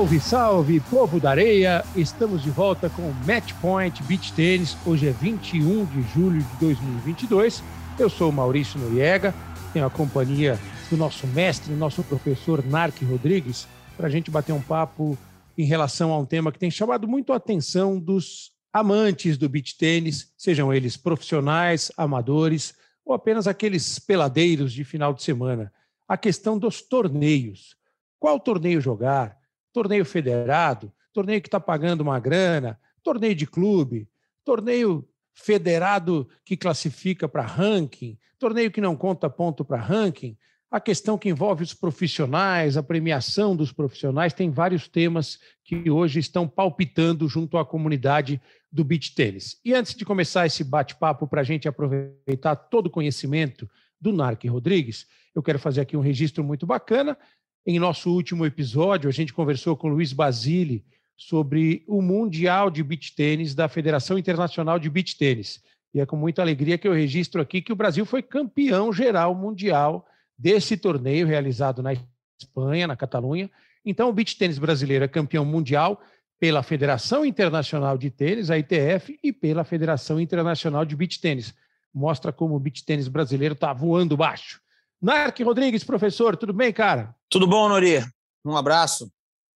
Salve, salve, povo da areia! Estamos de volta com o Match Point Beach Tennis. Hoje é 21 de julho de 2022. Eu sou o Maurício Noriega, tenho a companhia do nosso mestre, nosso professor Narc Rodrigues, para a gente bater um papo em relação a um tema que tem chamado muito a atenção dos amantes do beach tênis, sejam eles profissionais, amadores ou apenas aqueles peladeiros de final de semana. A questão dos torneios. Qual torneio jogar? Torneio federado? Torneio que está pagando uma grana? Torneio de clube? Torneio federado que classifica para ranking? Torneio que não conta ponto para ranking? A questão que envolve os profissionais, a premiação dos profissionais, tem vários temas que hoje estão palpitando junto à comunidade do beach tênis. E antes de começar esse bate-papo para a gente aproveitar todo o conhecimento do Narc Rodrigues, eu quero fazer aqui um registro muito bacana. Em nosso último episódio, a gente conversou com Luiz Basile sobre o Mundial de Beach Tênis da Federação Internacional de Beach Tênis. E é com muita alegria que eu registro aqui que o Brasil foi campeão geral mundial desse torneio realizado na Espanha, na Catalunha. Então, o beach tênis brasileiro é campeão mundial pela Federação Internacional de Tênis, a ITF, e pela Federação Internacional de Beach Tênis. Mostra como o beach tênis brasileiro está voando baixo. Narc Rodrigues, professor, tudo bem, cara? Tudo bom, Nori? Um abraço.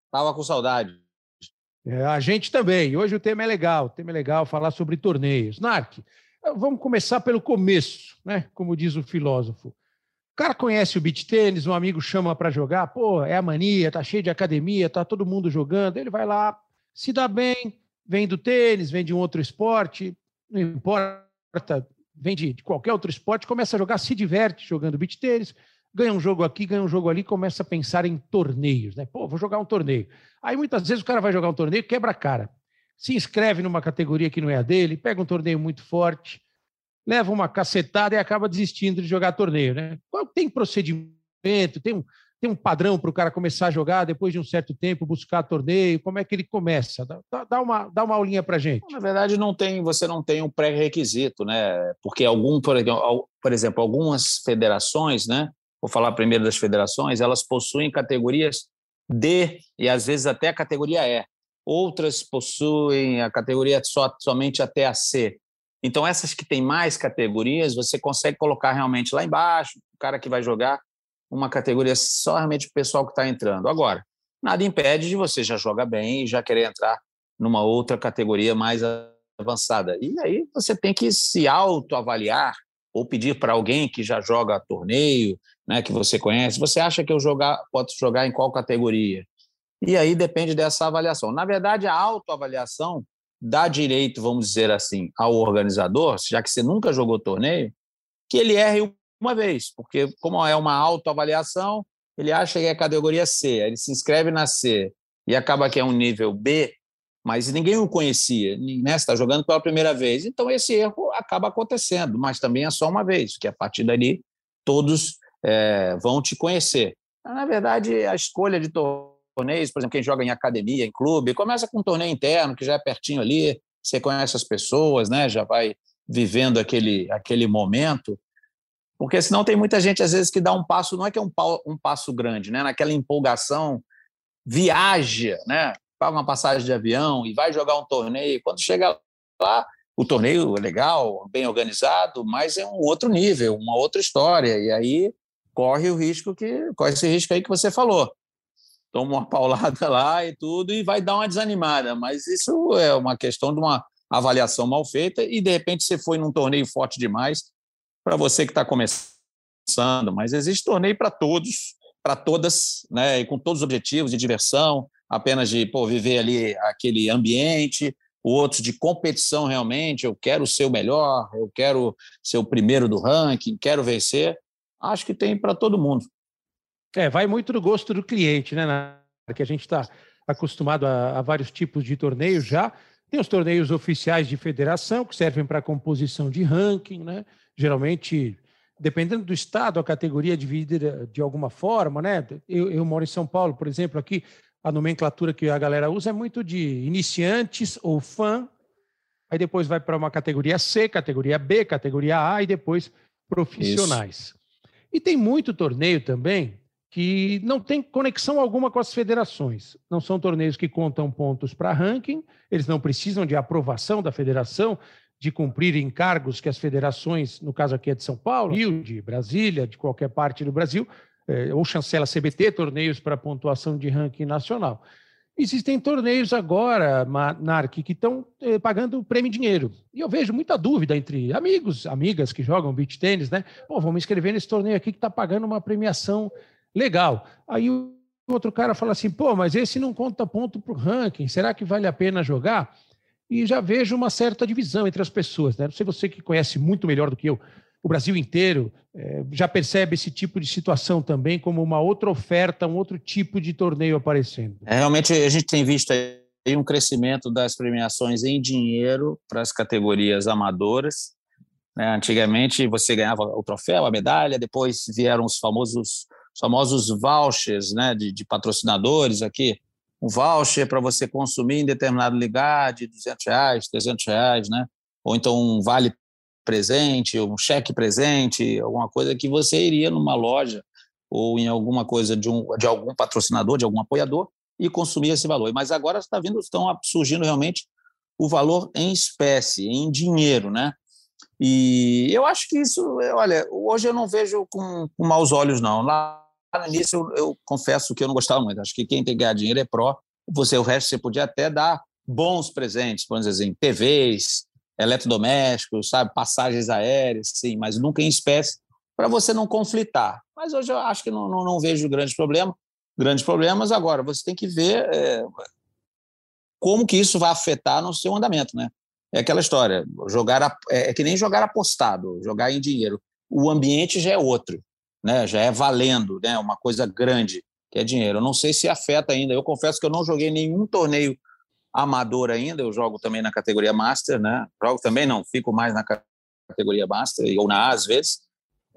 Tava com saudade. É, a gente também. Hoje o tema é legal. O tema é legal falar sobre torneios. Narc, vamos começar pelo começo, né? Como diz o filósofo. O cara conhece o beach tênis, um amigo chama para jogar, pô, é a mania, tá cheio de academia, tá todo mundo jogando. Ele vai lá, se dá bem, vem do tênis, vem de um outro esporte, não importa, vem de, de qualquer outro esporte, começa a jogar, se diverte jogando beach tênis, ganha um jogo aqui, ganha um jogo ali, começa a pensar em torneios, né? Pô, vou jogar um torneio. Aí muitas vezes o cara vai jogar um torneio, quebra a cara. Se inscreve numa categoria que não é a dele, pega um torneio muito forte, leva uma cacetada e acaba desistindo de jogar torneio, né? Tem procedimento, tem um, tem um padrão para o cara começar a jogar depois de um certo tempo, buscar torneio? Como é que ele começa? Dá, dá uma, dá uma aulinha para gente. Na verdade, não tem, você não tem um pré-requisito, né? Porque algum, por exemplo, algumas federações, né? Vou falar primeiro das federações, elas possuem categorias D e às vezes até a categoria E. Outras possuem a categoria só, somente até a C. Então, essas que têm mais categorias, você consegue colocar realmente lá embaixo, o cara que vai jogar uma categoria só realmente o pessoal que está entrando. Agora, nada impede de você já jogar bem e já querer entrar numa outra categoria mais avançada. E aí você tem que se autoavaliar ou pedir para alguém que já joga torneio, né, que você conhece, você acha que eu jogar, posso jogar em qual categoria? E aí depende dessa avaliação. Na verdade, a autoavaliação dá direito, vamos dizer assim, ao organizador, já que você nunca jogou torneio, que ele erre uma vez, porque como é uma autoavaliação, ele acha que é categoria C, ele se inscreve na C e acaba que é um nível B, mas ninguém o conhecia, né? está jogando pela primeira vez, então esse erro acaba acontecendo, mas também é só uma vez, que a partir dali todos é, vão te conhecer. Na verdade, a escolha de torneios, por exemplo, quem joga em academia, em clube, começa com um torneio interno, que já é pertinho ali, você conhece as pessoas, né? já vai vivendo aquele, aquele momento, porque senão tem muita gente, às vezes, que dá um passo, não é que é um, um passo grande, né? Naquela empolgação, viaja, né? Paga uma passagem de avião e vai jogar um torneio. Quando chega lá, o torneio é legal, bem organizado, mas é um outro nível, uma outra história. E aí corre o risco que corre esse risco aí que você falou. Toma uma paulada lá e tudo e vai dar uma desanimada. Mas isso é uma questão de uma avaliação mal feita e de repente você foi num torneio forte demais para você que está começando, mas existe torneio para todos, para todas, né? E com todos os objetivos de diversão, apenas de pô, viver ali aquele ambiente, outros de competição realmente. Eu quero ser o melhor, eu quero ser o primeiro do ranking, quero vencer. Acho que tem para todo mundo. É, vai muito do gosto do cliente, né? Que a gente está acostumado a, a vários tipos de torneios já. Tem os torneios oficiais de federação, que servem para composição de ranking, né? Geralmente, dependendo do estado, a categoria é dividida de alguma forma, né? Eu, eu moro em São Paulo, por exemplo, aqui a nomenclatura que a galera usa é muito de iniciantes ou fã, aí depois vai para uma categoria C, categoria B, categoria A e depois profissionais. Isso. E tem muito torneio também que não tem conexão alguma com as federações. Não são torneios que contam pontos para ranking, eles não precisam de aprovação da federação, de cumprir encargos que as federações, no caso aqui é de São Paulo, Rio, de Brasília, de qualquer parte do Brasil, é, ou chancela CBT, torneios para pontuação de ranking nacional. Existem torneios agora, Narc, que estão eh, pagando prêmio dinheiro. E eu vejo muita dúvida entre amigos, amigas que jogam beach tênis, né? Pô, vamos inscrever nesse torneio aqui que está pagando uma premiação legal. Aí o outro cara fala assim, pô, mas esse não conta ponto para o ranking, será que vale a pena jogar? E já vejo uma certa divisão entre as pessoas, né? Não sei você que conhece muito melhor do que eu, o Brasil inteiro é, já percebe esse tipo de situação também como uma outra oferta, um outro tipo de torneio aparecendo. É, realmente a gente tem visto aí um crescimento das premiações em dinheiro para as categorias amadoras. Né? Antigamente você ganhava o troféu, a medalha, depois vieram os famosos, os famosos vouchers né? de, de patrocinadores aqui. Um voucher para você consumir em determinado lugar de 200 reais, 300 reais, né? ou então um vale presente, um cheque presente, alguma coisa que você iria numa loja ou em alguma coisa de, um, de algum patrocinador, de algum apoiador e consumir esse valor. Mas agora está vindo, estão surgindo realmente o valor em espécie, em dinheiro, né? E eu acho que isso, olha, hoje eu não vejo com, com maus olhos, não. Lá no início eu, eu, confesso que eu não gostava muito. Acho que quem tem que ganhar dinheiro é pró. Você, o resto, você podia até dar bons presentes, vamos dizer assim, TVs, eletrodomésticos, sabe, passagens aéreas, sim, mas nunca em espécie, para você não conflitar. Mas hoje eu acho que não, não, não vejo grandes problemas, grandes problemas. Agora, você tem que ver é, como que isso vai afetar no seu andamento, né? É aquela história, jogar é, é que nem jogar apostado, jogar em dinheiro. O ambiente já é outro, né? Já é valendo, né? Uma coisa grande que é dinheiro. Eu não sei se afeta ainda. Eu confesso que eu não joguei nenhum torneio amador ainda, eu jogo também na categoria Master, né? Jogo também não, fico mais na categoria Master, ou na A às vezes.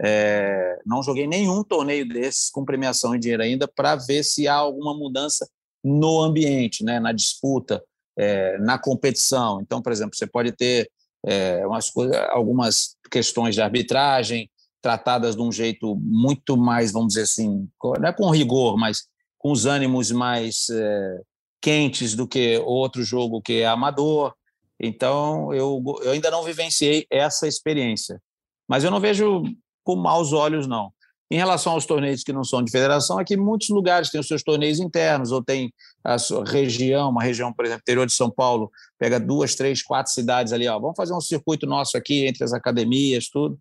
É, não joguei nenhum torneio desses com premiação em dinheiro ainda para ver se há alguma mudança no ambiente, né? na disputa, é, na competição. Então, por exemplo, você pode ter é, umas coisas, algumas questões de arbitragem tratadas de um jeito muito mais, vamos dizer assim, não é com rigor, mas com os ânimos mais é, quentes do que outro jogo que é amador. Então, eu, eu ainda não vivenciei essa experiência. Mas eu não vejo com maus olhos, não. Em relação aos torneios que não são de federação, aqui muitos lugares têm os seus torneios internos, ou tem a sua região, uma região, por exemplo, interior de São Paulo, pega duas, três, quatro cidades ali, ó, vamos fazer um circuito nosso aqui entre as academias, tudo.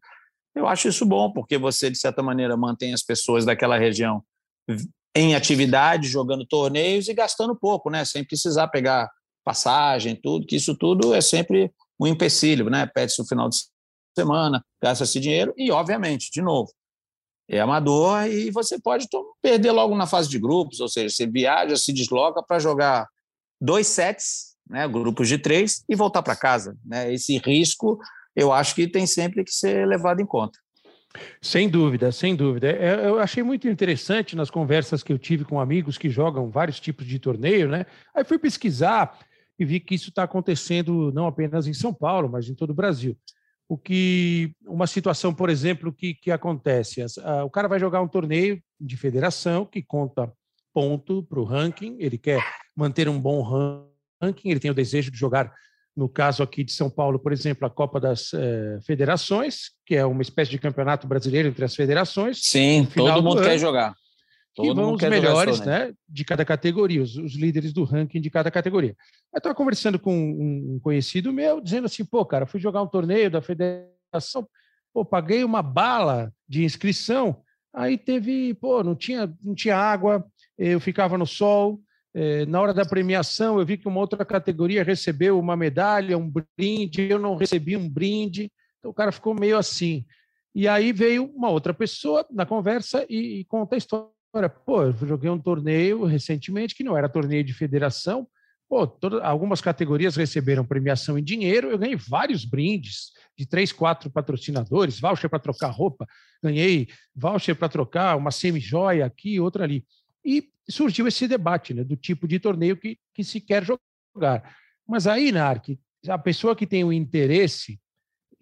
Eu acho isso bom, porque você, de certa maneira, mantém as pessoas daquela região em atividade, jogando torneios e gastando pouco, né? Sem precisar pegar passagem, tudo, que isso tudo é sempre um empecilho, né? Pede-se o final de semana, gasta-se dinheiro e, obviamente, de novo, é amador e você pode perder logo na fase de grupos, ou seja, você viaja, se desloca para jogar dois sets, né, grupos de três, e voltar para casa. Né? Esse risco eu acho que tem sempre que ser levado em conta. Sem dúvida, sem dúvida. É, eu achei muito interessante nas conversas que eu tive com amigos que jogam vários tipos de torneio, né? Aí fui pesquisar e vi que isso está acontecendo não apenas em São Paulo, mas em todo o Brasil. O que uma situação, por exemplo, que, que acontece, o cara vai jogar um torneio de federação que conta ponto para o ranking, ele quer manter um bom ranking, ele tem o desejo de jogar no caso aqui de São Paulo, por exemplo, a Copa das eh, Federações, que é uma espécie de campeonato brasileiro entre as federações. Sim, todo mundo quer jogar. Todo que vão os melhores né, de cada categoria, os, os, líderes do ranking de cada categoria. Eu estava conversando com um, um conhecido meu, dizendo assim, pô, cara, fui jogar um torneio da federação, pô, paguei uma bala de inscrição, aí teve, pô, não tinha, não tinha água, eu ficava no sol, na hora da premiação, eu vi que uma outra categoria recebeu uma medalha, um brinde, eu não recebi um brinde, então o cara ficou meio assim. E aí veio uma outra pessoa na conversa e, e conta a história. Pô, eu joguei um torneio recentemente que não era torneio de federação. Pô, todas, algumas categorias receberam premiação em dinheiro. Eu ganhei vários brindes de três, quatro patrocinadores, voucher para trocar roupa, ganhei voucher para trocar uma semi-joia aqui, outra ali. E surgiu esse debate né, do tipo de torneio que, que se quer jogar. Mas aí, Narc, a pessoa que tem o interesse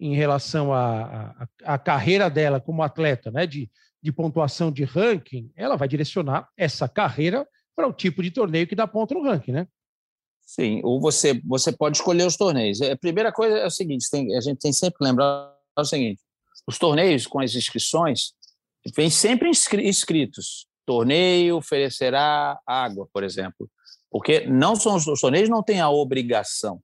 em relação à carreira dela como atleta, né, de, de pontuação de ranking, ela vai direcionar essa carreira para o tipo de torneio que dá ponto no ranking, né? Sim, ou você, você pode escolher os torneios. A primeira coisa é o seguinte: tem, a gente tem sempre que lembrar o seguinte: os torneios com as inscrições vêm sempre inscritos. Torneio oferecerá água, por exemplo. Porque não são os torneios não têm a obrigação,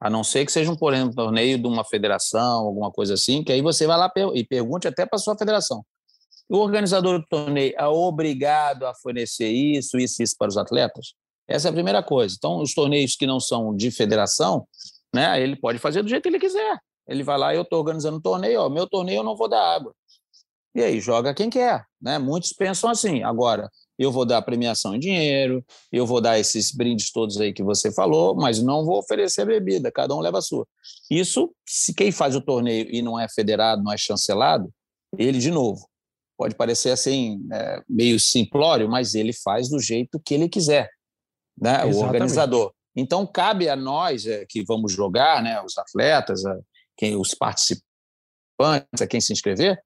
a não ser que seja um, por exemplo, torneio de uma federação, alguma coisa assim, que aí você vai lá e pergunte até para a sua federação. O organizador do torneio é obrigado a fornecer isso, isso, isso para os atletas? Essa é a primeira coisa. Então, os torneios que não são de federação, né, ele pode fazer do jeito que ele quiser. Ele vai lá, eu estou organizando um torneio, ó, meu torneio eu não vou dar água. E aí, joga quem quer. Né? Muitos pensam assim. Agora, eu vou dar premiação em dinheiro, eu vou dar esses brindes todos aí que você falou, mas não vou oferecer bebida, cada um leva a sua. Isso, se quem faz o torneio e não é federado, não é chancelado, ele, de novo, pode parecer assim, é, meio simplório, mas ele faz do jeito que ele quiser né, o organizador. Então, cabe a nós é, que vamos jogar, né, os atletas, a, quem, os participantes, a quem se inscrever,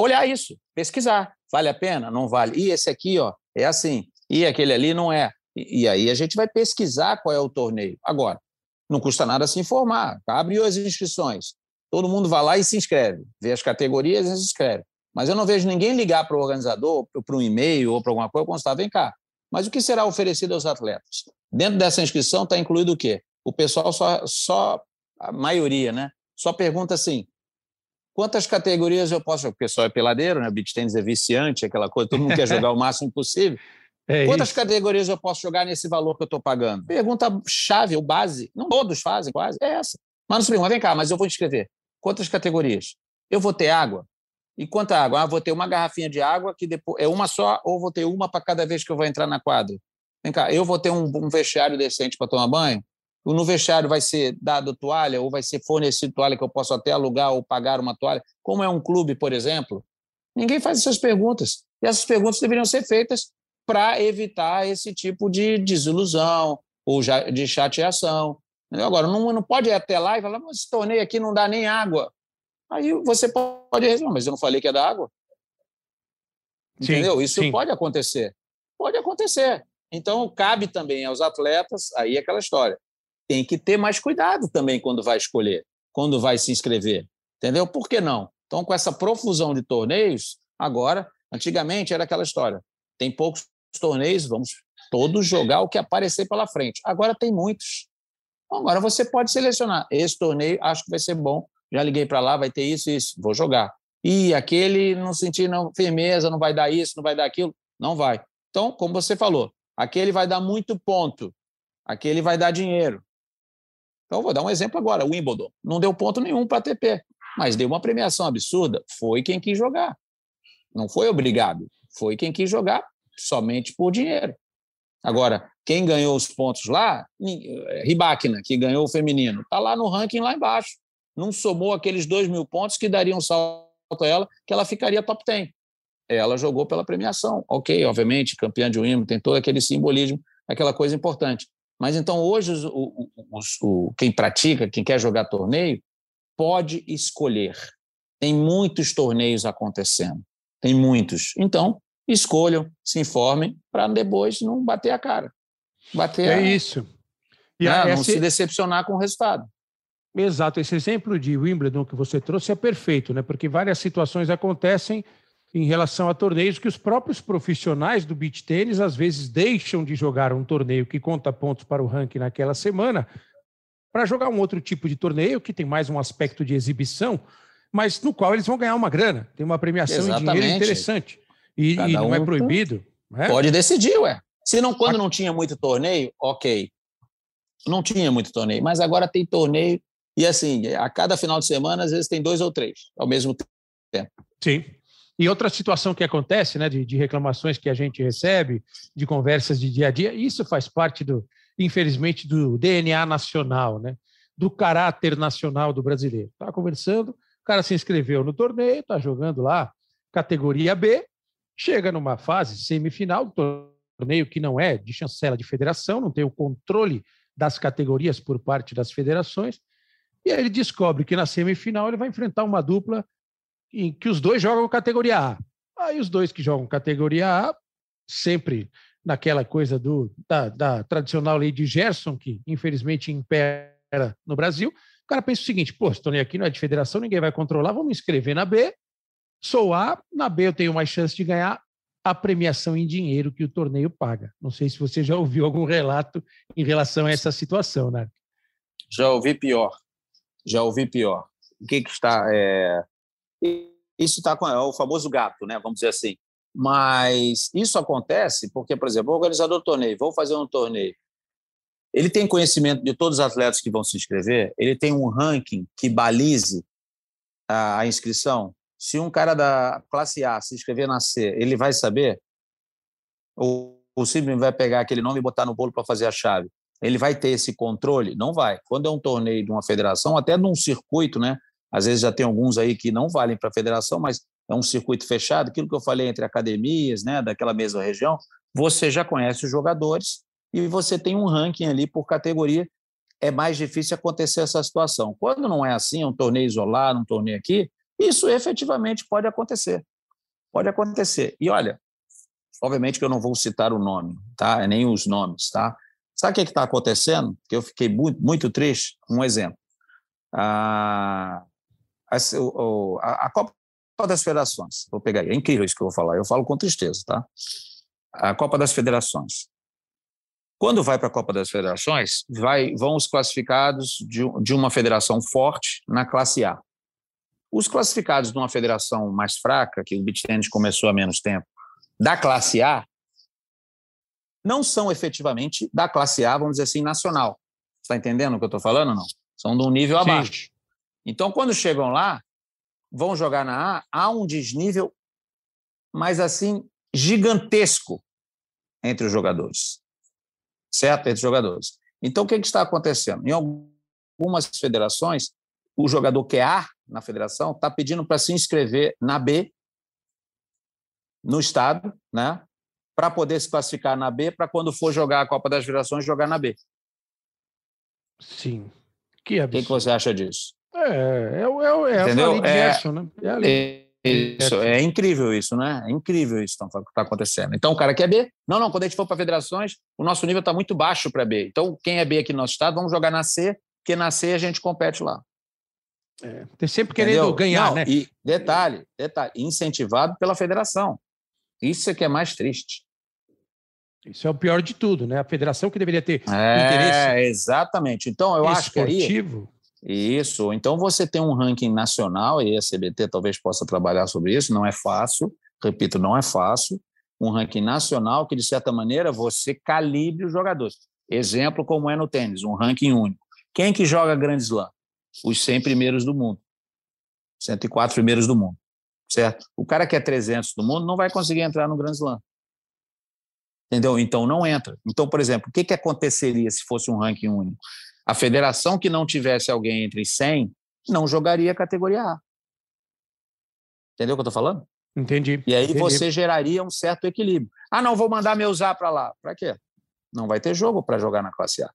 olhar isso, pesquisar. Vale a pena? Não vale? E esse aqui ó, é assim, e aquele ali não é. E, e aí a gente vai pesquisar qual é o torneio. Agora, não custa nada se informar. Abriu as inscrições. Todo mundo vai lá e se inscreve. Vê as categorias e se inscreve. Mas eu não vejo ninguém ligar para o organizador, para um e-mail ou para alguma coisa, constar, vem cá, mas o que será oferecido aos atletas? Dentro dessa inscrição está incluído o quê? O pessoal só, só, a maioria, né? Só pergunta assim: quantas categorias eu posso jogar? O pessoal é peladeiro, né? O beach tennis é viciante, aquela coisa, todo mundo quer jogar o máximo possível. É Quantas isso. categorias eu posso jogar nesse valor que eu estou pagando? Pergunta chave ou base. Não todos fazem, quase. É essa. Mas não se pergunta, vem cá, mas eu vou inscrever. Quantas categorias? Eu vou ter água? E quanta água? Ah, vou ter uma garrafinha de água que depois é uma só ou vou ter uma para cada vez que eu vou entrar na quadra? Vem cá, eu vou ter um, um vestiário decente para tomar banho? No vestiário vai ser dado toalha ou vai ser fornecido toalha que eu posso até alugar ou pagar uma toalha? Como é um clube, por exemplo? Ninguém faz essas perguntas. E essas perguntas deveriam ser feitas para evitar esse tipo de desilusão ou de chateação. Agora, não, não pode ir até lá e falar, mas esse torneio aqui não dá nem água. Aí você pode responder, mas eu não falei que é da água? Entendeu? Sim, Isso sim. pode acontecer. Pode acontecer. Então, cabe também aos atletas, aí é aquela história. Tem que ter mais cuidado também quando vai escolher, quando vai se inscrever. Entendeu? Por que não? Então, com essa profusão de torneios, agora, antigamente era aquela história. Tem poucos torneios, vamos todos jogar o que aparecer pela frente. Agora tem muitos. Agora você pode selecionar. Esse torneio acho que vai ser bom já liguei para lá, vai ter isso e isso, vou jogar. E aquele não senti não, firmeza, não vai dar isso, não vai dar aquilo, não vai. Então, como você falou, aquele vai dar muito ponto, aquele vai dar dinheiro. Então, vou dar um exemplo agora: Wimbledon não deu ponto nenhum para a ATP, mas deu uma premiação absurda. Foi quem quis jogar. Não foi obrigado. Foi quem quis jogar somente por dinheiro. Agora, quem ganhou os pontos lá, Ribáquina, que ganhou o feminino, está lá no ranking lá embaixo não somou aqueles dois mil pontos que dariam um salto a ela, que ela ficaria top 10. Ela jogou pela premiação. Ok, obviamente, campeã de Wimbledon, tem todo aquele simbolismo, aquela coisa importante. Mas então hoje o, o, o, quem pratica, quem quer jogar torneio, pode escolher. Tem muitos torneios acontecendo. Tem muitos. Então, escolham, se informem, para depois não bater a cara. Bater é a... isso. E não, esse... não se decepcionar com o resultado. Exato, esse exemplo de Wimbledon que você trouxe é perfeito, né? Porque várias situações acontecem em relação a torneios que os próprios profissionais do beach tênis às vezes deixam de jogar um torneio que conta pontos para o ranking naquela semana para jogar um outro tipo de torneio que tem mais um aspecto de exibição, mas no qual eles vão ganhar uma grana, tem uma premiação Exatamente. em dinheiro interessante e, e não um é proibido. Né? Pode decidir, ué. Se não quando não tinha muito torneio, ok, não tinha muito torneio, mas agora tem torneio e assim, a cada final de semana, às vezes tem dois ou três ao mesmo tempo. Sim. E outra situação que acontece, né, de, de, reclamações que a gente recebe, de conversas de dia a dia, isso faz parte do, infelizmente, do DNA nacional, né, do caráter nacional do brasileiro. Estava conversando, o cara se inscreveu no torneio, está jogando lá, categoria B, chega numa fase semifinal do torneio que não é de chancela de federação, não tem o controle das categorias por parte das federações, E aí ele descobre que na semifinal ele vai enfrentar uma dupla em que os dois jogam categoria A. Aí os dois que jogam categoria A, sempre naquela coisa do, da, da tradicional lei de Gerson, que infelizmente impera no Brasil, o cara pensa o seguinte: pô, esse torneio aqui não é de federação, ninguém vai controlar, vamos me inscrever na B. Sou A, na B eu tenho mais chance de ganhar a premiação em dinheiro que o torneio paga. Não sei se você já ouviu algum relato em relação a essa situação, né? Já ouvi pior. Já ouvi pior. O que, que está. É... Isso está com é o famoso gato, né? Vamos dizer assim. Mas isso acontece porque, por exemplo, o organizador do torneio, vou fazer um torneio. Ele tem conhecimento de todos os atletas que vão se inscrever, ele tem um ranking que balize a inscrição. Se um cara da classe A se inscrever na C, ele vai saber? Ou, ou simplesmente vai pegar aquele nome e botar no bolo para fazer a chave? Ele vai ter esse controle? Não vai. Quando é um torneio de uma federação, até de um circuito, né? Às vezes já tem alguns aí que não valem para a federação, mas é um circuito fechado, aquilo que eu falei entre academias, né, daquela mesma região, você já conhece os jogadores e você tem um ranking ali por categoria. É mais difícil acontecer essa situação. Quando não é assim, é um torneio isolado, um torneio aqui, isso efetivamente pode acontecer. Pode acontecer. E olha, obviamente que eu não vou citar o nome, tá? Nem os nomes, tá? Sabe o que é está acontecendo? Que eu fiquei muito, muito triste. Um exemplo. A, a, a Copa das Federações, vou pegar aí, é incrível isso que eu vou falar, eu falo com tristeza, tá? A Copa das Federações. Quando vai para a Copa das Federações, vai, vão os classificados de, de uma federação forte na classe A. Os classificados de uma federação mais fraca, que o beach tennis começou há menos tempo, da classe A, não são efetivamente da classe A, vamos dizer assim, nacional. Está entendendo o que eu estou falando? Não. São de um nível Sim. abaixo. Então, quando chegam lá, vão jogar na A, há um desnível, mas assim, gigantesco entre os jogadores. Certo? Entre os jogadores. Então, o que, que está acontecendo? Em algumas federações, o jogador que é A na federação está pedindo para se inscrever na B, no estado, né? para poder se classificar na B, para quando for jogar a Copa das Federações, jogar na B. Sim. Que absurdo. O que, que você acha disso? É, é, é, é Entendeu? a Gerson, né? É, isso, é incrível isso, né? É incrível isso que está acontecendo. Então, o cara quer B. Não, não, quando a gente for para federações, o nosso nível está muito baixo para B. Então, quem é B aqui no nosso estado, vamos jogar na C, porque na C a gente compete lá. É, tem sempre querendo Entendeu? ganhar, não, né? E detalhe, detalhe, incentivado pela federação. Isso é que é mais triste. Isso é o pior de tudo, né? A federação que deveria ter é, interesse. Exatamente. Então, eu acho que aí isso. Então você tem um ranking nacional, e a CBT talvez possa trabalhar sobre isso, não é fácil, repito, não é fácil. Um ranking nacional que, de certa maneira, você calibre os jogadores. Exemplo como é no tênis, um ranking único. Quem que joga Grand Slam? Os 100 primeiros do mundo. 104 primeiros do mundo. Certo? O cara que é 300 do mundo não vai conseguir entrar no Grand Slam. Entendeu? Então não entra. Então, por exemplo, o que, que aconteceria se fosse um ranking único? A federação que não tivesse alguém entre 100 não jogaria a categoria A. Entendeu o que eu estou falando? Entendi. E aí entendi. você geraria um certo equilíbrio. Ah, não, vou mandar meu A para lá. Para quê? Não vai ter jogo para jogar na classe A.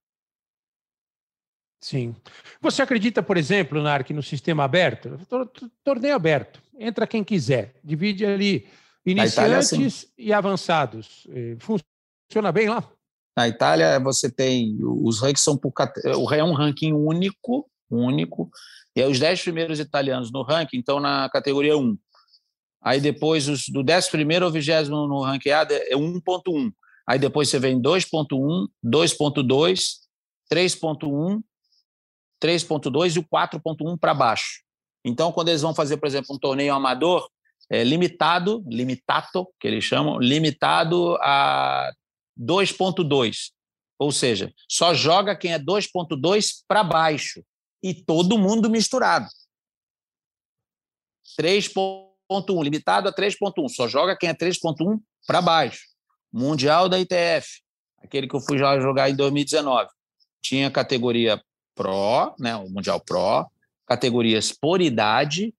Sim. Você acredita, por exemplo, Narc, no sistema aberto? Torneio aberto. Entra quem quiser. Divide ali iniciantes Itália, e avançados. Eh, funciona bem lá? Na Itália, você tem os rankings são por é um ranking único, único, e os 10 primeiros italianos no ranking estão na categoria 1. Aí depois, os, do 11 ao 20 no A é 1.1. Aí depois você vem 2.1, 2.2, 3.1, 3.2 e o 4.1 para baixo. Então, quando eles vão fazer, por exemplo, um torneio amador, é limitado, limitato, que eles chamam, limitado a 2.2. Ou seja, só joga quem é 2.2 para baixo. E todo mundo misturado. 3.1, limitado a 3.1. Só joga quem é 3.1 para baixo. Mundial da ITF, aquele que eu fui jogar em 2019. Tinha categoria Pro, né, o Mundial Pro, categorias por idade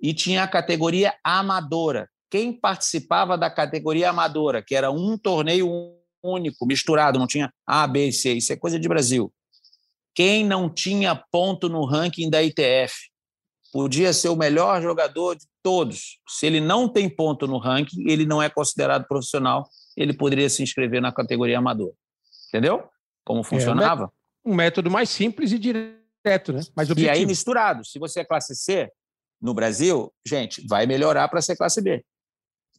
e tinha a categoria amadora. Quem participava da categoria amadora, que era um torneio único, misturado, não tinha A, B e C. Isso é coisa de Brasil. quem não tinha ponto no ranking da ITF. Podia ser o melhor jogador de todos. Se ele não tem ponto no ranking, ele não é considerado profissional, ele poderia se inscrever na categoria amador. Entendeu? Como é, funcionava? É, um método mais simples e direto, né? Mais objetivo. E aí misturado. Se você é classe C no Brasil, gente, vai melhorar para ser classe B,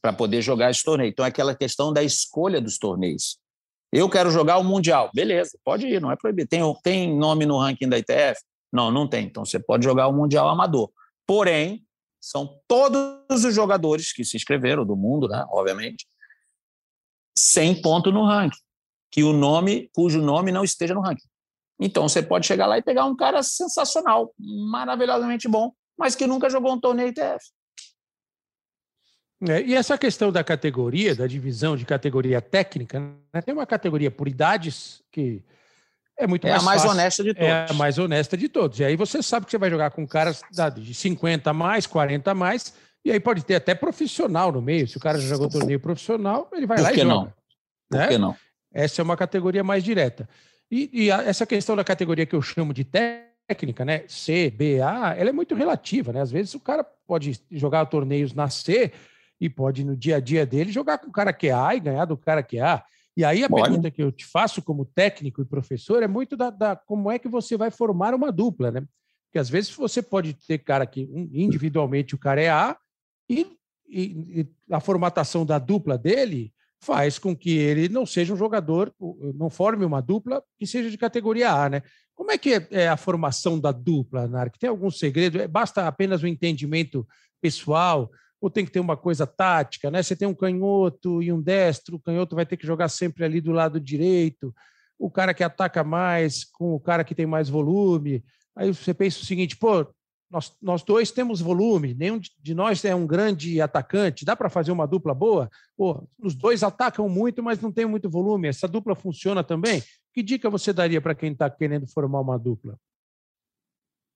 para poder jogar esse torneio. Então é aquela questão da escolha dos torneios. Eu quero jogar o Mundial. Beleza, pode ir, não é proibido. Tem, tem nome no ranking da ITF? Não, não tem. Então você pode jogar o Mundial Amador. Porém, são todos os jogadores que se inscreveram do mundo, né, obviamente, sem ponto no ranking, que o nome, cujo nome não esteja no ranking. Então você pode chegar lá e pegar um cara sensacional, maravilhosamente bom, mas que nunca jogou um torneio ITF. É, e essa questão da categoria, da divisão de categoria técnica, né, tem uma categoria por idades que é muito é mais a mais fácil, honesta de todos. É a mais honesta de todos. E aí você sabe que você vai jogar com caras de 50 a mais, 40 a mais, e aí pode ter até profissional no meio. Se o cara já jogou torneio profissional, ele vai Por lá e joga. Não? Por né? que não? Essa é uma categoria mais direta. E, e a, essa questão da categoria que eu chamo de técnica, né? C, B, A, ela é muito relativa, né? Às vezes o cara pode jogar torneios na C e pode, no dia a dia dele, jogar com o cara que é A e ganhar do cara que é A. E aí a pergunta que eu te faço como técnico e professor é muito da, da, como é que você vai formar uma dupla, né? Porque às vezes você pode ter cara que individualmente o cara é A e, e, e a formatação da dupla dele faz com que ele não seja um jogador, não forme uma dupla que seja de categoria A, né? Como é que é, é a formação da dupla, Narc? Tem algum segredo? É, basta apenas o um entendimento pessoal? Ou tem que ter uma coisa tática, né? Você tem um canhoto e um destro, o canhoto vai ter que jogar sempre ali do lado direito, o cara que ataca mais com o cara que tem mais volume. Aí você pensa o seguinte, pô, nós, nós dois temos volume, nenhum de nós é um grande atacante, dá para fazer uma dupla boa? Pô, os dois atacam muito, mas não tem muito volume, essa dupla funciona também? Que dica você daria para quem está querendo formar uma dupla?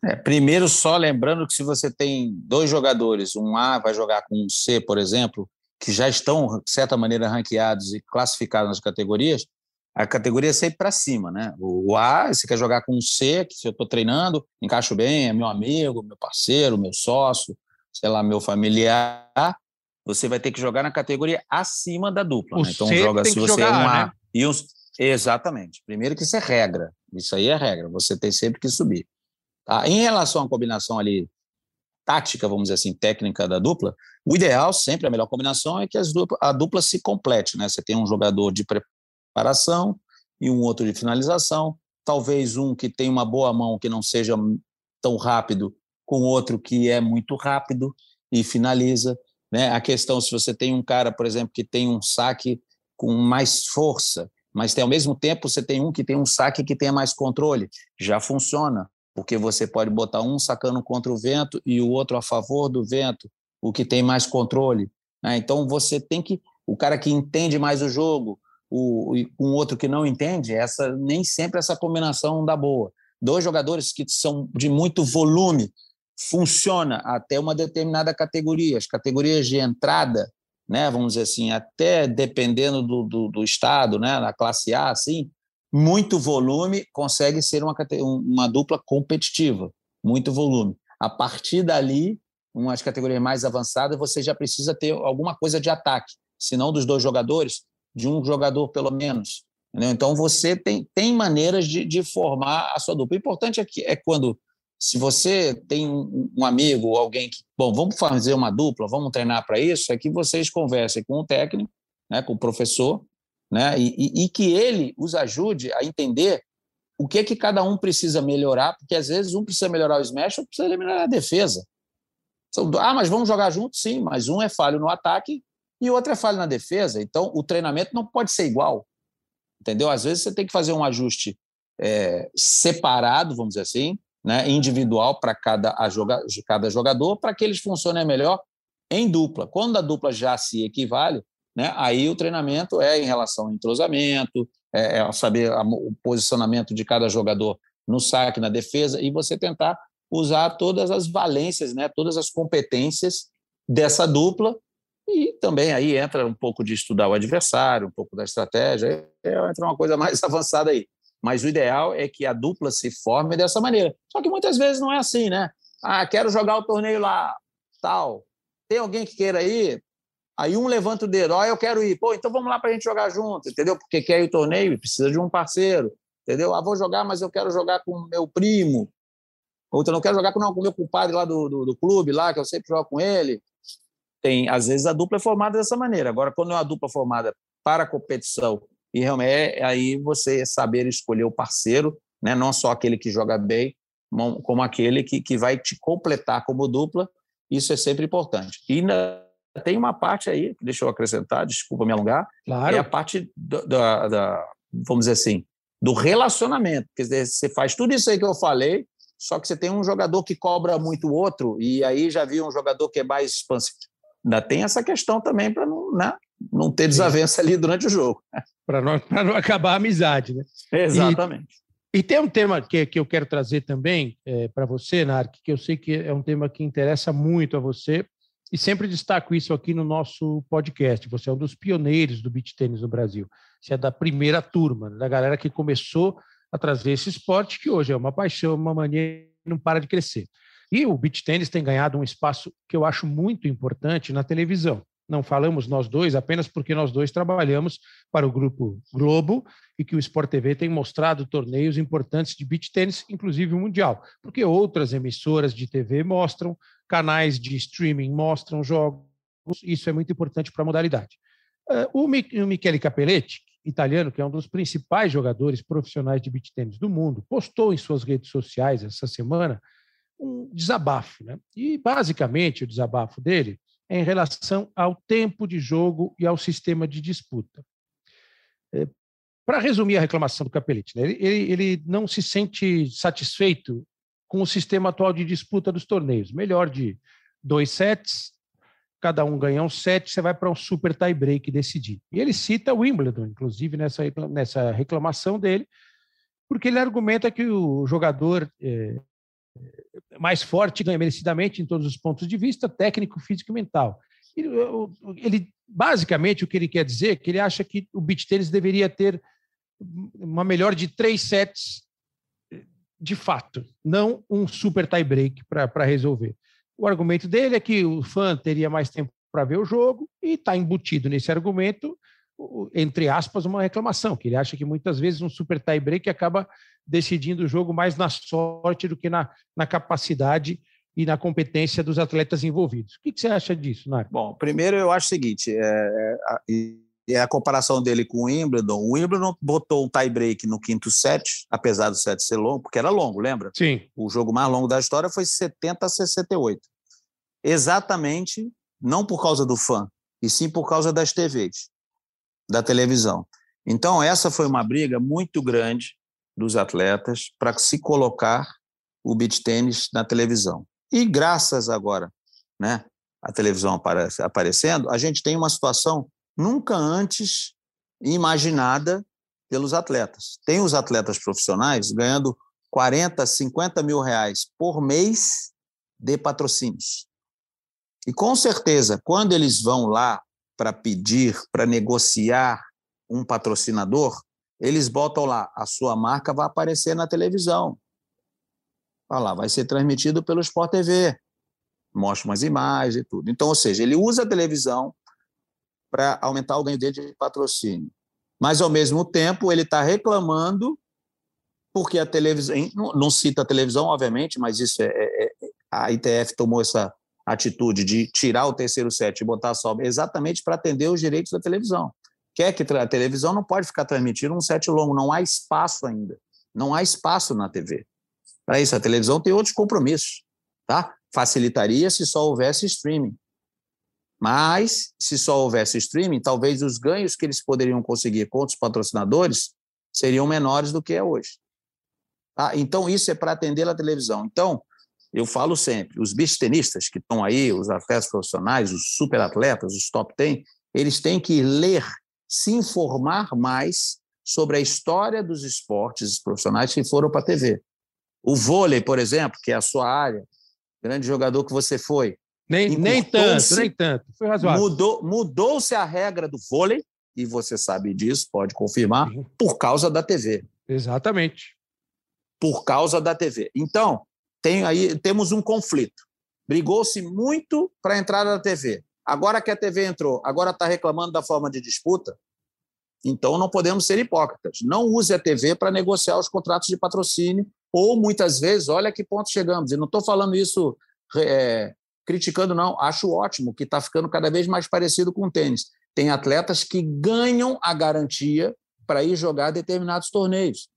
É, primeiro, só lembrando que se você tem dois jogadores, um A vai jogar com um C, por exemplo, que já estão, de certa maneira, ranqueados e classificados nas categorias, a categoria é sempre para cima, né? O A, você quer jogar com um C, que se eu estou treinando, encaixo bem, é meu amigo, meu parceiro, meu sócio, sei lá, meu familiar, você vai ter que jogar na categoria acima da dupla. Né? Então, joga se você é um A né? e um. Exatamente. Primeiro que isso é regra. Isso aí é regra. Você tem sempre que subir. Tá? Em relação à combinação ali tática, vamos dizer assim, técnica da dupla, o ideal, sempre a melhor combinação é que dupla, a dupla se complete. Né? Você tem um jogador de preparação e um outro de finalização, talvez um que tem uma boa mão que não seja tão rápido, com outro que é muito rápido e finaliza. Né? A questão, se você tem um cara, por exemplo, que tem um saque com mais força, mas tem, ao mesmo tempo você tem um que tem um saque que tenha mais controle, já funciona porque você pode botar um sacando contra o vento e o outro a favor do vento, o que tem mais controle. Né? Então você tem que. O cara que entende mais o jogo, o, um outro que não entende, essa nem sempre essa combinação dá boa. Dois jogadores que são de muito volume funciona até uma determinada categoria. As categorias de entrada, né, vamos dizer assim, até dependendo do, do, do estado, né, na classe A, assim, muito volume consegue ser uma, uma dupla competitiva, muito volume. A partir dali, umas categorias mais avançadas, você já precisa ter alguma coisa de ataque, se não dos dois jogadores, de um jogador pelo menos. Entendeu? Então você tem, tem maneiras de, de formar a sua dupla. O importante é, que, é quando, se você tem um, um amigo ou alguém que, bom, vamos fazer uma dupla, vamos treinar para isso, é que vocês conversem com o técnico, né, com o professor, né? E, e, e, que ele os ajude a entender o que é que cada um precisa melhorar, porque às vezes um precisa melhorar o smash, outro precisa melhorar a defesa. Ah, mas vamos jogar juntos? Sim, mas um é falho no ataque e o outro é falho na defesa. Então, o treinamento não pode ser igual. Entendeu? Às vezes você tem que fazer um ajuste é, separado, vamos dizer assim, né, individual para cada, joga, cada jogador, para que eles funcionem melhor em dupla. Quando a dupla já se equivale, né? Aí o treinamento é em relação ao entrosamento, é, é saber a, o posicionamento de cada jogador no saque, na defesa, e você tentar usar todas as valências, né? todas as competências dessa dupla, e também aí entra um pouco de estudar o adversário, um pouco da estratégia, entra uma coisa mais avançada aí. mas o ideal é que a dupla se forme dessa maneira. Só que muitas vezes não é assim, né? Ah, quero jogar o torneio lá, tal. Tem alguém que queira ir? Aí um levanta o dedo, ó, eu quero ir. Pô, então vamos lá para a gente jogar junto, entendeu? Porque quer ir o torneio, precisa de um parceiro, entendeu? Ah, vou jogar, mas eu quero jogar com meu primo. Ou então não quero jogar com o meu compadre lá do, do, do, clube, lá, que eu sempre jogo com ele. Tem, às vezes a dupla é formada dessa maneira. Agora, quando é uma dupla formada para competição, e realmente é aí você saber escolher o parceiro, né? não só aquele que joga bem, como aquele que, que vai te completar como dupla, isso é sempre importante. E ainda tem uma parte aí, deixa eu acrescentar, desculpa me alongar, claro. é a parte da, da, da, vamos dizer assim, do relacionamento. Quer dizer, você faz tudo isso aí que eu falei, só que você tem um jogador que cobra muito o outro, e aí já viu um jogador que é mais expansivo. Ainda tem essa questão também para não, né, não ter desavença ali durante o jogo. Para não, não acabar a amizade, né? Exatamente. E, e tem um tema que, que eu quero trazer também é, para você, Narc, que eu sei que é um tema que interessa muito a você, e sempre destaco isso aqui no nosso podcast. Você é um dos pioneiros do beach tênis no Brasil. Você é da primeira turma, da galera que começou a trazer esse esporte, que hoje é uma paixão, uma mania não para de crescer. E o beach tênis tem ganhado um espaço que eu acho muito importante na televisão. Não falamos nós dois apenas porque nós dois trabalhamos para o grupo Globo e que o Sport TV tem mostrado torneios importantes de beach tênis, inclusive o mundial, porque outras emissoras de TV mostram, canais de streaming mostram jogos, isso é muito importante para a modalidade. Uh, o Michele Capelletti, italiano, que é um dos principais jogadores profissionais de beach tênis do mundo, postou em suas redes sociais essa semana um desabafo. Né? E, basicamente, o desabafo dele em relação ao tempo de jogo e ao sistema de disputa. É, Para resumir a reclamação do Capelletti, né? ele, ele, ele não se sente satisfeito com o sistema atual de disputa dos torneios. Melhor de dois sets, cada um ganha um set, você vai para um super tie break decidir. E ele cita o Wimbledon, inclusive, nessa, nessa reclamação dele, porque ele argumenta que o jogador é, mais forte ganha merecidamente em todos os pontos de vista, técnico, físico e mental. Ele, ele, basicamente o que ele quer dizer é que ele acha que o beach tênis deveria ter uma melhor de três sets de fato, não um super tie break para resolver. O argumento dele é que o fã teria mais tempo para ver o jogo e está embutido nesse argumento, entre aspas, uma reclamação, que ele acha que muitas vezes um super tie break acaba decidindo o jogo mais na sorte do que na, na capacidade e na competência dos atletas envolvidos. O que, que você acha disso, Nário? Bom, primeiro eu acho o seguinte, é, é a comparação dele com o Wimbledon. O Wimbledon botou um tie-break no quinto set, apesar do set ser longo, porque era longo, lembra? Sim. O jogo mais longo da história foi 70 a 68. Exatamente, não por causa do fã, e sim por causa das TVs, da televisão. Então, essa foi uma briga muito grande dos atletas para se colocar o beach tênis na televisão. E graças agora, né, a televisão aparecendo, a gente tem uma situação nunca antes imaginada pelos atletas. Tem os atletas profissionais ganhando 40, 50 mil reais por mês de patrocínios. E com certeza, quando eles vão lá para pedir, para negociar um patrocinador, eles botam lá, a sua marca vai aparecer na televisão. Olha lá, vai ser transmitido pelo Sport TV. Mostra umas imagens e tudo. Então, ou seja, ele usa a televisão para aumentar o ganho dele de patrocínio. Mas, ao mesmo tempo, ele está reclamando porque a televisão, não cita a televisão, obviamente, mas isso é, é, é a ITF tomou essa atitude de tirar o terceiro set e botar só exatamente para atender os direitos da televisão quer que a televisão não pode ficar transmitindo um set longo, não há espaço ainda. Não há espaço na TV. Para isso, a televisão tem outros compromissos. Tá? Facilitaria se só houvesse streaming. Mas, se só houvesse streaming, talvez os ganhos que eles poderiam conseguir com os patrocinadores seriam menores do que é hoje. Tá? Então, isso é para atender a televisão. Então, eu falo sempre, os beach tenistas que estão aí, os atletas profissionais, os super atletas, os top 10, eles têm que ler se informar mais sobre a história dos esportes profissionais que foram para a TV. O vôlei, por exemplo, que é a sua área, grande jogador que você foi. Nem, nem tanto, nem tanto. Foi razoável. Mudou, mudou-se a regra do vôlei, e você sabe disso, pode confirmar, por causa da TV. Exatamente. Por causa da TV. Então, tem aí, temos um conflito. Brigou-se muito para a entrada da TV. Agora que a TV entrou, agora está reclamando da forma de disputa. Então, não podemos ser hipócritas. Não use a TV para negociar os contratos de patrocínio, ou muitas vezes, olha que ponto chegamos. E não estou falando isso é, criticando, não. Acho ótimo que está ficando cada vez mais parecido com o tênis. Tem atletas que ganham a garantia para ir jogar determinados torneios.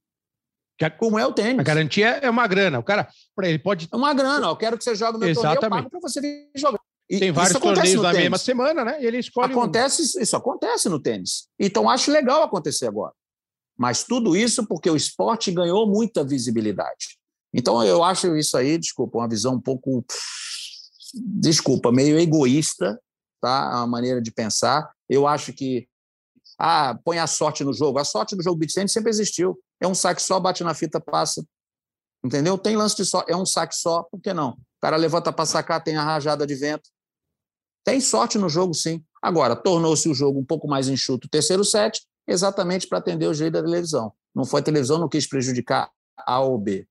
Que, como é o tênis. A garantia é uma grana. O cara, ele pode. É uma grana. Eu quero que você jogue meu Exatamente. torneio, eu pago para você vir jogar. E Tem vários torneios na mesma semana, né? E ele escolhe. Acontece, um. Isso acontece no tênis. Então acho legal acontecer agora. Mas tudo isso porque o esporte ganhou muita visibilidade. Então eu acho isso aí, desculpa, uma visão um pouco, desculpa, meio egoísta, tá? A maneira de pensar. Eu acho que ah, põe a sorte no jogo. A sorte no jogo beat sempre existiu. É um saque só, bate na fita, passa. Entendeu? Tem lance de só, é um saque só, por que não? O cara levanta para sacar, tem a rajada de vento. Tem sorte no jogo, sim. Agora, tornou-se o jogo um pouco mais enxuto, terceiro set, exatamente para atender o jeito da televisão. Não foi a televisão, não quis prejudicar A ou B.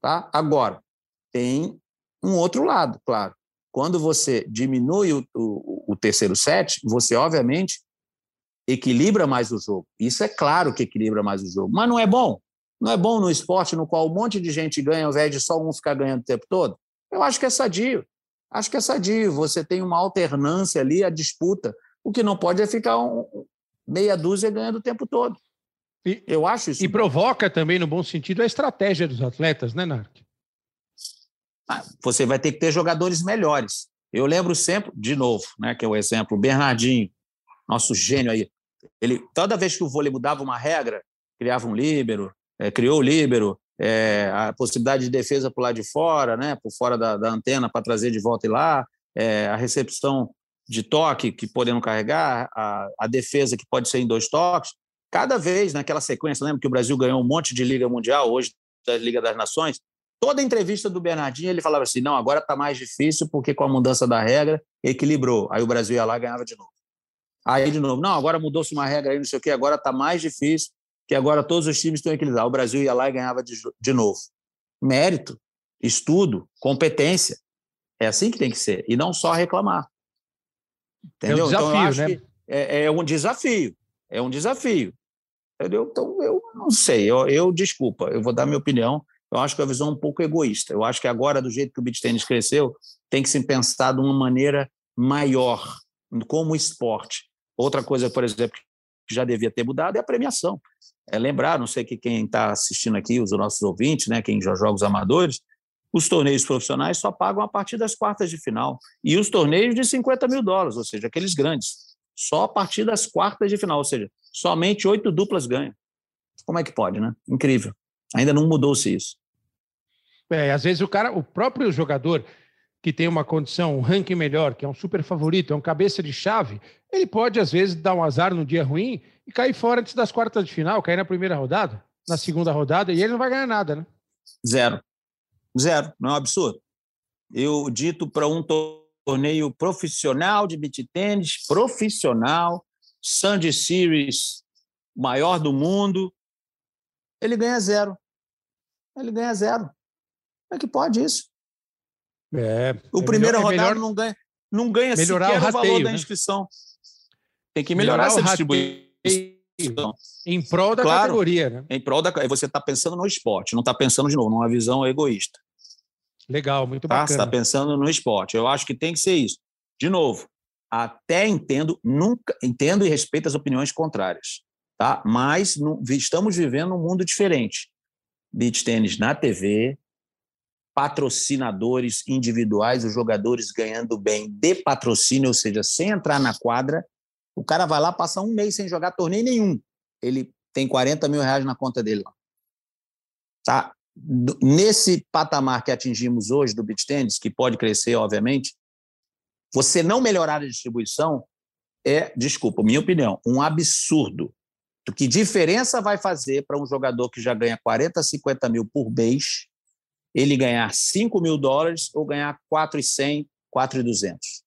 Tá? Agora, tem um outro lado, claro. Quando você diminui o, o, o terceiro set, você, obviamente, equilibra mais o jogo. Isso é claro que equilibra mais o jogo. Mas não é bom. Não é bom no esporte no qual um monte de gente ganha ao invés de só um ficar ganhando o tempo todo? Eu acho que é sadio. Acho que é sadio. Você tem uma alternância ali, a disputa. O que não pode é ficar um, meia dúzia ganhando o tempo todo. E, eu acho isso. E bom. provoca também, no bom sentido, a estratégia dos atletas, né, Narc? Ah, você vai ter que ter jogadores melhores. Eu lembro sempre, de novo, né, que é o exemplo, o Bernardinho, nosso gênio aí. Ele, toda vez que o vôlei mudava uma regra, criava um líbero, é, criou o líbero, é, a possibilidade de defesa por lá de fora, né, por fora da, da antena para trazer de volta e lá, é, a recepção de toque que podendo carregar, a, a, defesa que pode ser em dois toques. Cada vez naquela sequência, lembra que o Brasil ganhou um monte de Liga Mundial, hoje da Liga das Nações? Toda entrevista do Bernardinho ele falava assim: não, agora está mais difícil porque com a mudança da regra equilibrou. Aí o Brasil ia lá e ganhava de novo. Aí de novo, não, agora mudou-se uma regra aí, não sei o quê, agora está mais difícil que agora todos os times estão equilibrados. O Brasil ia lá e ganhava de, de novo. Mérito, estudo, competência. É assim que tem que ser. E não só reclamar. Entendeu? É um desafio, então, né? É, é, um desafio. É um desafio. Entendeu? Então, eu não sei. Eu, eu, desculpa, eu vou dar minha opinião. Eu acho que é uma visão um pouco egoísta. Eu acho que agora, do jeito que o beat tênis cresceu, tem que se pensar de uma maneira maior, como esporte. Outra coisa, por exemplo, que já devia ter mudado é a premiação é lembrar, não sei que quem está assistindo aqui, os nossos ouvintes, né, quem já joga os amadores, os torneios profissionais só pagam a partir das quartas de final. E os torneios de 50 mil dólares, ou seja, aqueles grandes, só a partir das quartas de final, ou seja, somente oito duplas ganham. Como é que pode, né? Incrível. Ainda não mudou-se isso. É, às vezes o cara, o próprio jogador que tem uma condição, um ranking melhor, que é um super favorito, é um cabeça de chave, ele pode, às vezes, dar um azar no dia ruim e cair fora antes das quartas de final, cair na primeira rodada, na segunda rodada, e ele não vai ganhar nada, né? Zero. Zero. Não é um absurdo. Eu dito para um torneio profissional de beat tênis, profissional, Sandy Series, maior do mundo, ele ganha zero. Ele ganha zero. Como é que pode isso? É, o é primeiro melhor, é rodado não ganha, não ganha melhorar sequer o, rateio, o valor da né? inscrição. Tem que melhorar, melhorar essa distribuição. Em prol da claro, categoria, né? Em prol da. Você está pensando no esporte, não está pensando de novo, numa visão egoísta. Legal, muito tá? bacana. Você está pensando no esporte. Eu acho que tem que ser isso. De novo, até entendo, nunca entendo e respeito as opiniões contrárias, tá? Mas não, estamos vivendo um mundo diferente. Beach tênis na TV, patrocinadores individuais, os jogadores ganhando bem de patrocínio, ou seja, sem entrar na quadra. O cara vai lá, passa um mês sem jogar torneio nenhum. Ele tem 40 mil reais na conta dele lá. Tá? Nesse patamar que atingimos hoje do beach tennis, que pode crescer, obviamente, você não melhorar a distribuição é, desculpa, minha opinião, um absurdo. Que diferença vai fazer para um jogador que já ganha 40, 50 mil por mês ele ganhar 5 mil dólares ou ganhar 4,100, 4,200.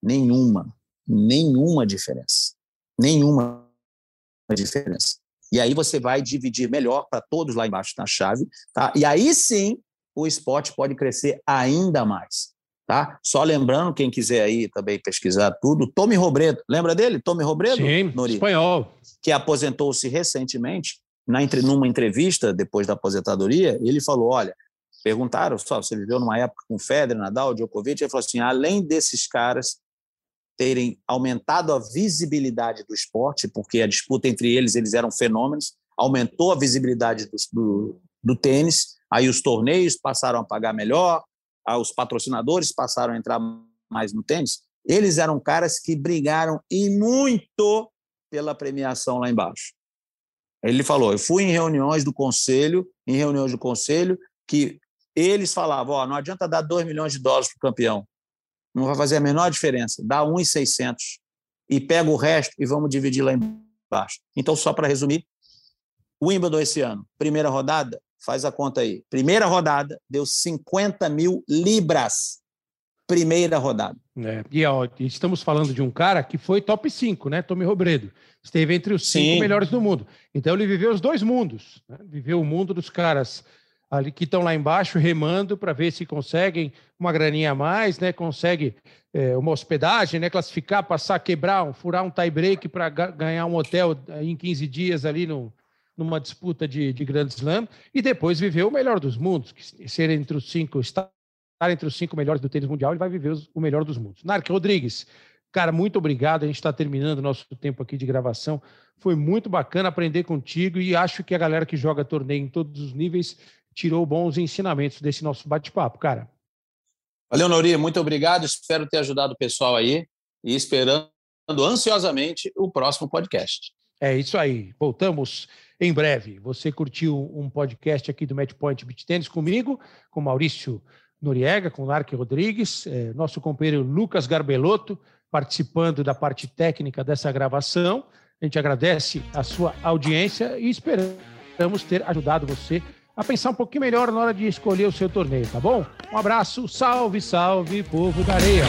Nenhuma, nenhuma diferença. Nenhuma diferença. E aí você vai dividir melhor para todos lá embaixo na chave, tá? E aí sim o esporte pode crescer ainda mais. Tá? Só lembrando, quem quiser aí também pesquisar tudo, Tommy Robredo, lembra dele? Tommy Robredo? Sim, Nori, espanhol. Que aposentou-se recentemente, na, numa entrevista depois da aposentadoria, ele falou, olha, perguntaram, só, você viveu numa época com Federer, Nadal, Djokovic, ele falou assim, além desses caras terem aumentado a visibilidade do esporte, porque a disputa entre eles, eles eram fenômenos, aumentou a visibilidade do, do, do tênis, aí os torneios passaram a pagar melhor, os patrocinadores passaram a entrar mais no tênis, eles eram caras que brigaram e muito pela premiação lá embaixo. Ele falou: eu fui em reuniões do conselho, em reuniões do conselho, que eles falavam: ó, não adianta dar 2 milhões de dólares para o campeão, não vai fazer a menor diferença, dá 1,600 e pega o resto e vamos dividir lá embaixo. Então, só para resumir, o Wimbledon esse ano, primeira rodada, Faz a conta aí. Primeira rodada, deu 50 mil libras. Primeira rodada. É, e ó, estamos falando de um cara que foi top 5, né? Tommy Robredo. Esteve entre os cinco Sim. melhores do mundo. Então ele viveu os dois mundos. Né? Viveu o mundo dos caras ali que estão lá embaixo remando para ver se conseguem uma graninha a mais, né? Consegue é, uma hospedagem, né? Classificar, passar, quebrar, furar um tie break para ganhar um hotel em 15 dias ali no, numa disputa de, de Grand Slam e depois viver o melhor dos mundos, que ser entre os cinco, estar entre os cinco melhores do tênis mundial, ele vai viver o melhor dos mundos. Narc Rodrigues, cara, muito obrigado. A gente está terminando o nosso tempo aqui de gravação. Foi muito bacana aprender contigo e acho que a galera que joga torneio em todos os níveis tirou bons ensinamentos desse nosso bate-papo, cara. Valeu, Nori, muito obrigado. Espero ter ajudado o pessoal aí e esperando ansiosamente o próximo podcast. É isso aí. Voltamos em breve. Você curtiu um podcast aqui do Matchpoint Beach Tennis comigo, com Maurício Noriega, com Narque Rodrigues, é, nosso companheiro Lucas Garbelotto, participando da parte técnica dessa gravação. A gente agradece a sua audiência e esperamos ter ajudado você a pensar um pouquinho melhor na hora de escolher o seu torneio, tá bom? Um abraço, salve, salve, povo da areia!